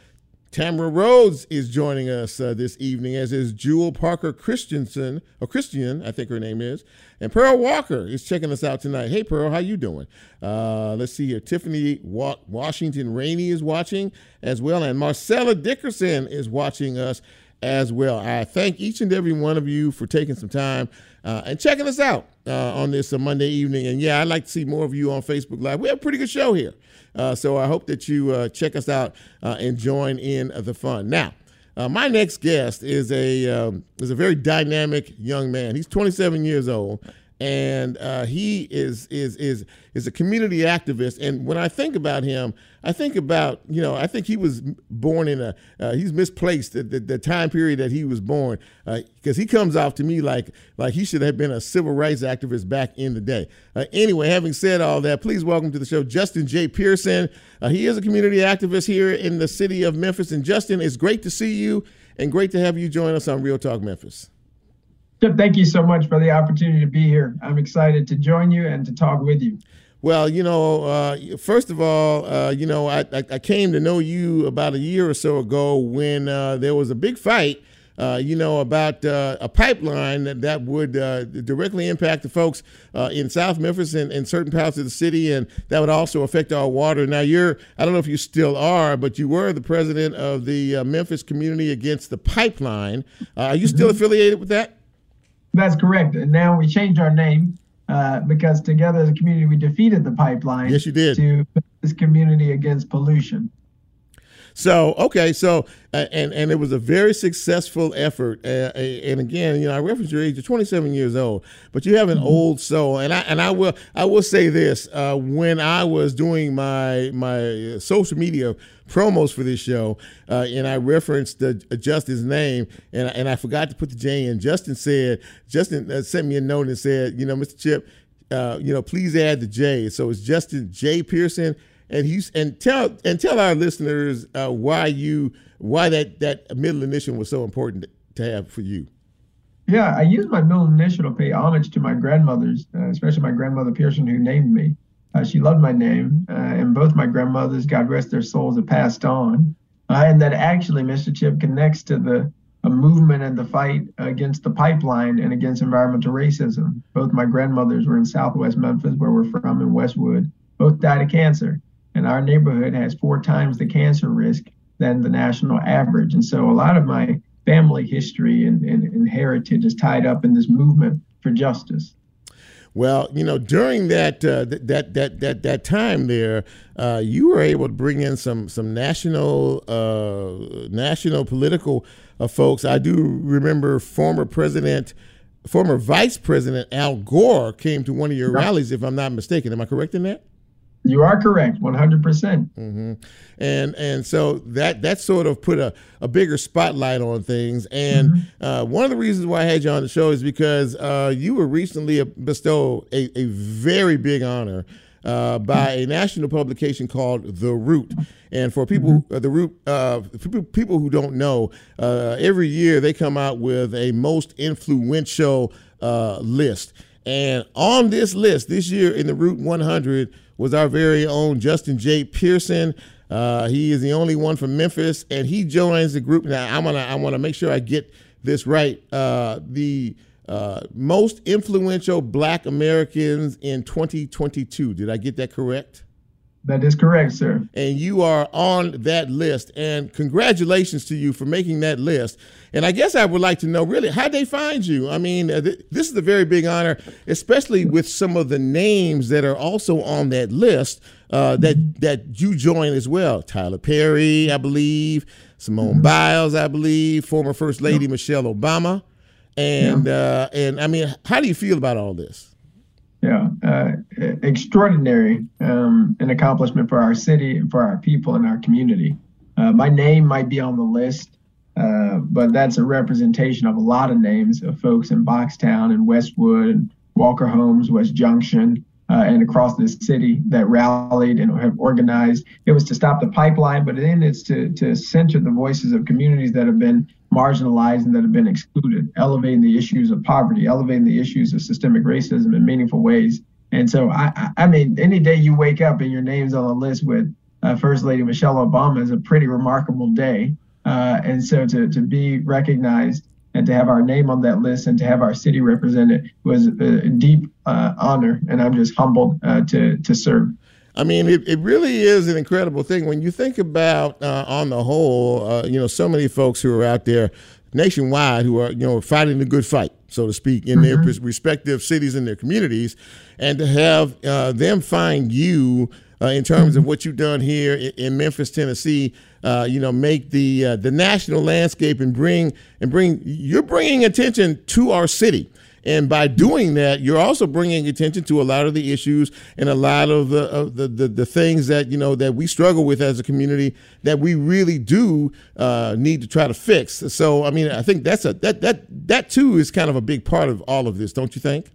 Tamara Rhodes is joining us uh, this evening, as is Jewel Parker Christensen, or Christian, I think her name is, and Pearl Walker is checking us out tonight. Hey, Pearl, how you doing? Uh, let's see here. Tiffany Wa- Washington Rainey is watching as well, and Marcella Dickerson is watching us as well. I thank each and every one of you for taking some time uh, and checking us out uh, on this uh, Monday evening. And yeah, I'd like to see more of you on Facebook Live. We have a pretty good show here. Uh, so I hope that you uh, check us out and join in the fun. Now, my next guest is a um, is a very dynamic young man. He's 27 years old, and uh, he is is is is a community activist. And when I think about him, I think about you know I think he was born in a uh, he's misplaced the, the, the, time period that he was born because uh, he comes off to me like like he should have been a civil rights activist back in the day. Uh, anyway, having said all that, please welcome to the show Justin J. Pearson. Uh, he is a community activist here in the city of Memphis. And Justin, it's great to see you and great to have you join us on Real Talk Memphis. Chip, thank you so much for the opportunity to be here. I'm excited to join you and to talk with you. Well, you know, uh, first of all, uh, you know, I, I, came to know you about a year or so ago when uh, there was a big fight, uh, you know, about uh, a pipeline that, that would uh, directly impact the folks in South Memphis and, and, certain parts of the city, and that would also affect our water. Now, you're, I don't know if you still are, but you were the president of the Memphis Community Against the Pipeline. are you still mm-hmm. affiliated with that? That's correct. And now we changed our name uh, because together as a community we defeated the pipeline. Yes, you did. To this community against pollution. So okay, so uh, and and it was a very successful effort. Uh, and again, you know, I reference your age, you're 27 years old, but you have an mm-hmm. old soul. And I and I will I will say this: uh, when I was doing my my social media promos for this show, uh, and I referenced the, uh, Justin's name, and and I forgot to put the J in. Justin said Justin uh, sent me a note and said, you know, Mr. Chip. you know, please add the J. So it's Justin J. Pearson and he's and tell and tell our listeners uh, why you why that that middle initial was so important to have for you. Yeah, I use my middle initial to pay homage to my grandmothers, uh, especially my grandmother Pearson, who named me. Uh, she loved my name, uh, and both my grandmothers, God rest their souls, have passed on. Uh, and that actually, Mr. Chip, connects to the movement and the fight against the pipeline and against environmental racism. Both my grandmothers were in Southwest Memphis, where we're from, in Westwood. Both died of cancer and our neighborhood has four times the cancer risk than the national average. And so a lot of my family history and, and, and heritage is tied up in this movement for justice. Well, you know, during that uh, that that that that time there, uh, you were able to bring in some some national uh, national political uh, folks. I do remember former President, former Vice President Al Gore came to one of your rallies, if I'm not mistaken. Am I correct in that? You are correct, one hundred percent. Mm-hmm. And and so that that sort of put a, a bigger spotlight on things. And mm-hmm. uh, one of the reasons why I had you on the show is because uh, you were recently bestowed a, a very big honor uh, by a national publication called The Root. And for people, mm-hmm. uh, The Root, uh, people who don't know, uh, every year they come out with a most influential uh, list. And on this list this year in the Root 100 was our very own Justin J. Pearson. Uh, he is the only one from Memphis, and he joins the group. Now, I'm gonna I want to make sure I get this right. Uh, the uh, most influential Black Americans in 2022. Did I get that correct? That is correct, sir. And you are on that list. And congratulations to you for making that list. And I guess I would like to know really how they find you. I mean, uh, th- this is a very big honor, especially with some of the names that are also on that list uh, that that you join as well. Tyler Perry, I believe, Simone mm-hmm. Biles, I believe, former First Lady Michelle Obama, and yeah. uh, and I mean, how do you feel about all this? Yeah, uh, extraordinary um, an accomplishment for our city and for our people and our community. Uh, my name might be on the list, uh, but that's a representation of a lot of names of folks in Boxtown and Westwood and Walker Homes, West Junction, uh, and across this city that rallied and have organized. It was to stop the pipeline, but then it's to to center the voices of communities that have been marginalized and that have been excluded, elevating the issues of poverty, elevating the issues of systemic racism in meaningful ways. And so, I, I mean, any day you wake up and your name's on a list with uh, First Lady Michelle Obama is a pretty remarkable day. Uh, and so to, to be recognized and to have our name on that list and to have our city represented was a deep uh, honor. And I'm just humbled uh, to, to serve. I mean, it, it really is an incredible thing when you think about, uh, on the whole, uh, you know, so many folks who are out there nationwide who are, you know, fighting the good fight, so to speak, in mm-hmm. their respective cities and their communities, and to have uh, them find you uh, in terms mm-hmm. of what you've done here in, in Memphis, Tennessee. Uh, you know, make the uh, the national landscape and bring and bring you're bringing attention to our city. And by doing that, you're also bringing attention to a lot of the issues and a lot of the, of the, the, the, things that, you know, that we struggle with as a community that we really do uh, need to try to fix. So, I mean, I think that's a, that, that, that too is kind of a big part of all of this, don't you think?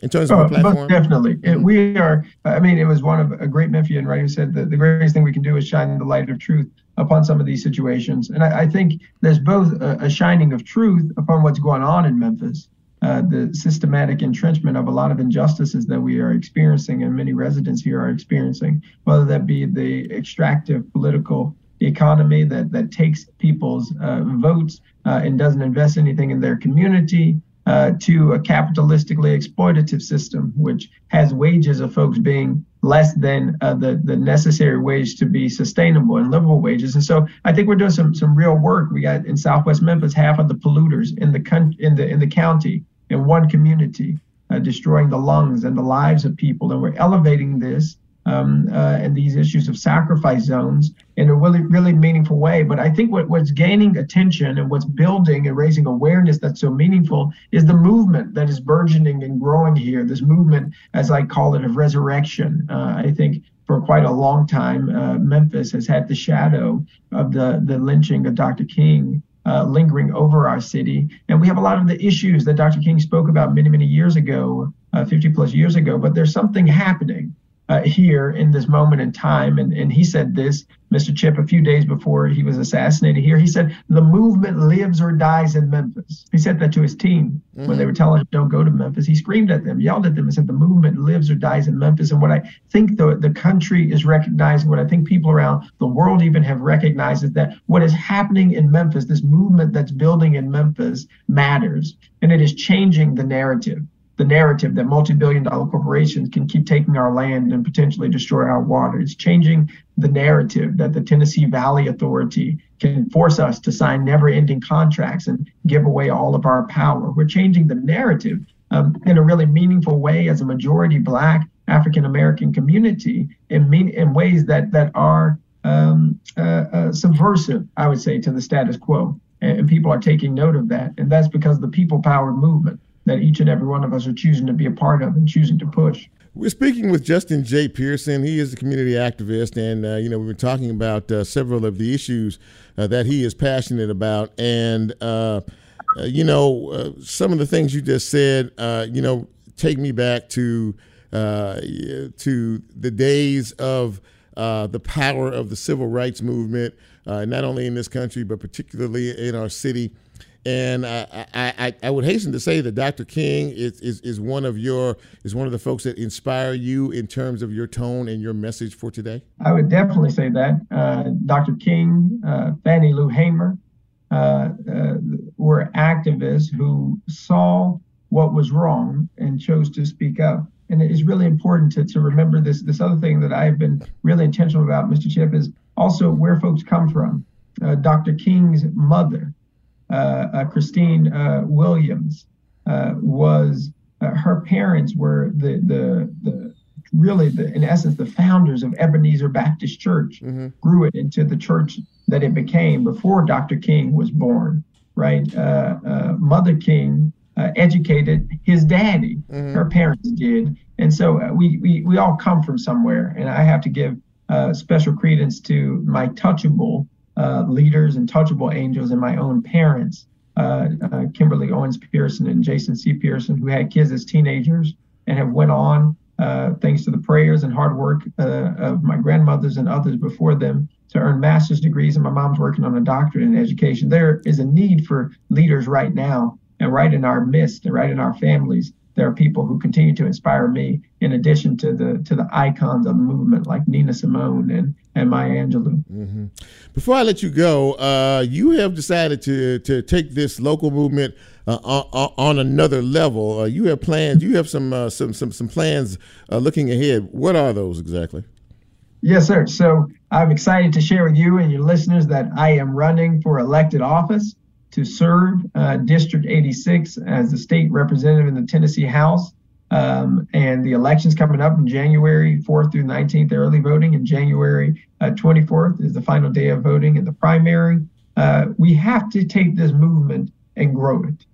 In terms of oh, platform? definitely. It, we are, I mean, it was one of a great Memphian, right, who said that the greatest thing we can do is shine the light of truth upon some of these situations. And I, I think there's both a, a, shining of truth upon what's going on in Memphis, uh, the systematic entrenchment of a lot of injustices that we are experiencing and many residents here are experiencing, whether that be the extractive political economy that, that takes people's uh, votes uh, and doesn't invest anything in their community, uh, to a capitalistically exploitative system, which has wages of folks being less than uh, the the necessary wage to be sustainable and livable wages. And so I think we're doing some some real work. We got in Southwest Memphis half of the polluters in the in the in the county in one community, uh, destroying the lungs and the lives of people. And we're elevating this um, uh, and these issues of sacrifice zones in a really, really meaningful way. But I think what, what's gaining attention and what's building and raising awareness that's so meaningful is the movement that is burgeoning and growing here. This movement, as I call it, of resurrection. Uh, I think for quite a long time, uh, Memphis has had the shadow of the, the lynching of Dr. King uh, lingering over our city. And we have a lot of the issues that Dr. King spoke about many, many years ago, uh, 50 plus years ago, but there's something happening uh, here in this moment in time. And, and he said this, Mr. Chip, a few days before he was assassinated here. He said, The movement lives or dies in Memphis. He said that to his team mm-hmm. when they were telling him, Don't go to Memphis. He screamed at them, yelled at them, and said, The movement lives or dies in Memphis. And what I think the, the country is recognizing, what I think people around the world even have recognized, is that what is happening in Memphis, this movement that's building in Memphis, matters. And it is changing the narrative the narrative that multi-billion dollar corporations can keep taking our land and potentially destroy our water. It's changing the narrative that the Tennessee Valley Authority can force us to sign never-ending contracts and give away all of our power. We're changing the narrative um, in a really meaningful way as a majority Black African American community in, mean, in ways that that are um, uh, uh, subversive, I would say, to the status quo. And, and people are taking note of that, and that's because the people powered movement that each and every one of us are choosing to be a part of and choosing to push. We're speaking with Justin J. Pearson. He is a community activist, and uh, you know we've been talking about uh, several of the issues uh, that he is passionate about, and uh, uh, you know uh, some of the things you just said, you know, take me back to to the days of the power of the civil rights movement, not only in this country but particularly in our city. And I, I, I, would hasten to say that Dr. King is, is, is one of your is one of the folks that inspire you in terms of your tone and your message for today. I would definitely say that uh, Dr. King, uh, Fannie Lou Hamer, uh, uh, were activists who saw what was wrong and chose to speak up. And it is really important to, to remember this. This other thing that I've been really intentional about, Mr. Chip, is also where folks come from. Uh, Dr. King's mother Christine uh, Williams was her parents were the the the really the in essence the founders of Ebenezer Baptist Church mm-hmm. grew it into the church that it became before Dr. King was born. Right, uh, uh, Mother King uh, educated his daddy. Mm-hmm. Her parents did, and so we, we we all come from somewhere. And I have to give special credence to my touchable uh, leaders and touchable angels and my own parents, uh, uh, Kimberly Owens Pearson and Jason C. Pearson, who had kids as teenagers and have went on, uh, thanks to the prayers and hard work uh, of my grandmothers and others before them, to earn master's degrees. And my mom's working on a doctorate in education. There is a need for leaders right now and right in our midst and right in our families there are people who continue to inspire me in addition to the to the icons of the movement like Nina Simone and and Maya Angelou. Mm-hmm. Before I let you go, uh, you have decided to to take this local movement uh, on, on, another level. Uh, you have plans. You have some uh, some some some plans uh, looking ahead. What are those exactly? Yes, sir. So I'm excited to share with you and your listeners that I am running for elected office to serve uh, District 86 as the state representative in the Tennessee House. Um, and the election's coming up in January 4th through 19th, early voting, and January uh, 24th is the final day of voting in the primary. Uh, we have to take this movement and grow it.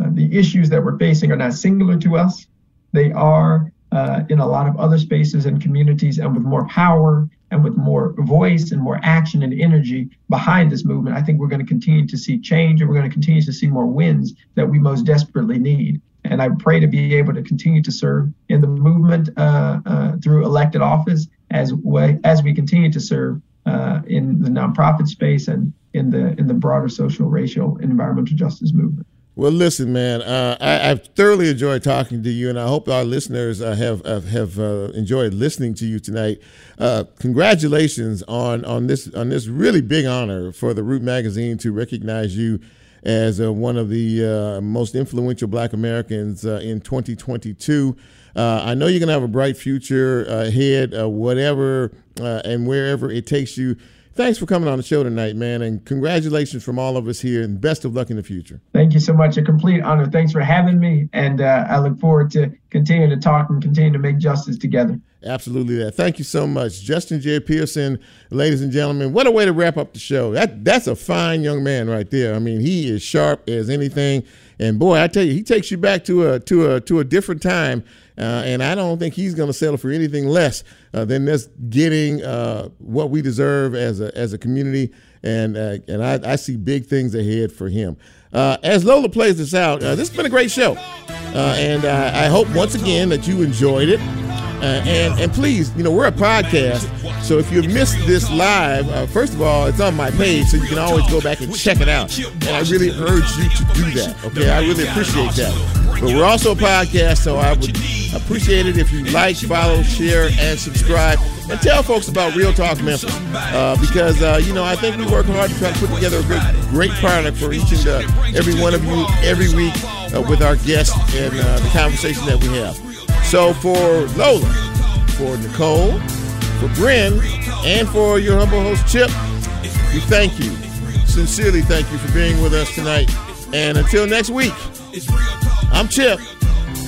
Uh, the issues that we're facing are not singular to us, they are uh, in a lot of other spaces and communities, and with more power and with more voice and more action and energy behind this movement, I think we're going to continue to see change and we're going to continue to see more wins that we most desperately need. And I pray to be able to continue to serve in the movement uh, uh, through elected office as way, as we continue to serve uh, in the nonprofit space and in the in the broader social, racial, and environmental justice movement. Well, listen, man, uh, I, have thoroughly enjoyed talking to you, and I hope our listeners uh, have uh, have uh, enjoyed listening to you tonight. Uh, congratulations on on this on this really big honor for the Root Magazine to recognize you as uh, one of the most influential Black Americans in 2022. I know you're going to have a bright future ahead, whatever and wherever it takes you Thanks for coming on the show tonight, man, and congratulations from all of us here, and best of luck in the future. Thank you so much. A complete honor. Thanks for having me, and uh, I look forward to continuing to talk and continue to make justice together. Absolutely, that. Thank you so much, Justin J. Pearson, ladies and gentlemen. What a way to wrap up the show. That that's a fine young man right there. I mean, he is sharp as anything, and boy, I tell you, he takes you back to a to a to a different time uh, and I don't think he's going to settle for anything less uh, than just getting uh, what we deserve as a, as a community. And, uh, and I, I, see big things ahead for him. Uh, as Lola plays this out, uh, this has been a great show. and I hope once again that you enjoyed it. Uh, and and please, you know, we're a podcast, so if you missed this live, uh, first of all, it's on my page, so you can always go back and check it out. And I really urge you to do that. Okay, I really appreciate that. But we're also a podcast, so I would appreciate it if you like, follow, share, and subscribe, and tell folks about Real Talk Memphis. Uh, because uh, you know, I think we work hard to try to put together a good, great product for each and uh, every one of you every week uh, with our guests and uh, the conversation that we have. So for Lola, for Nicole, for Bryn, and for your humble host Chip, we thank you. Sincerely thank you for being with us tonight. And until next week, I'm Chip,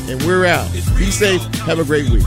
and we're out. Be safe. Have a great week.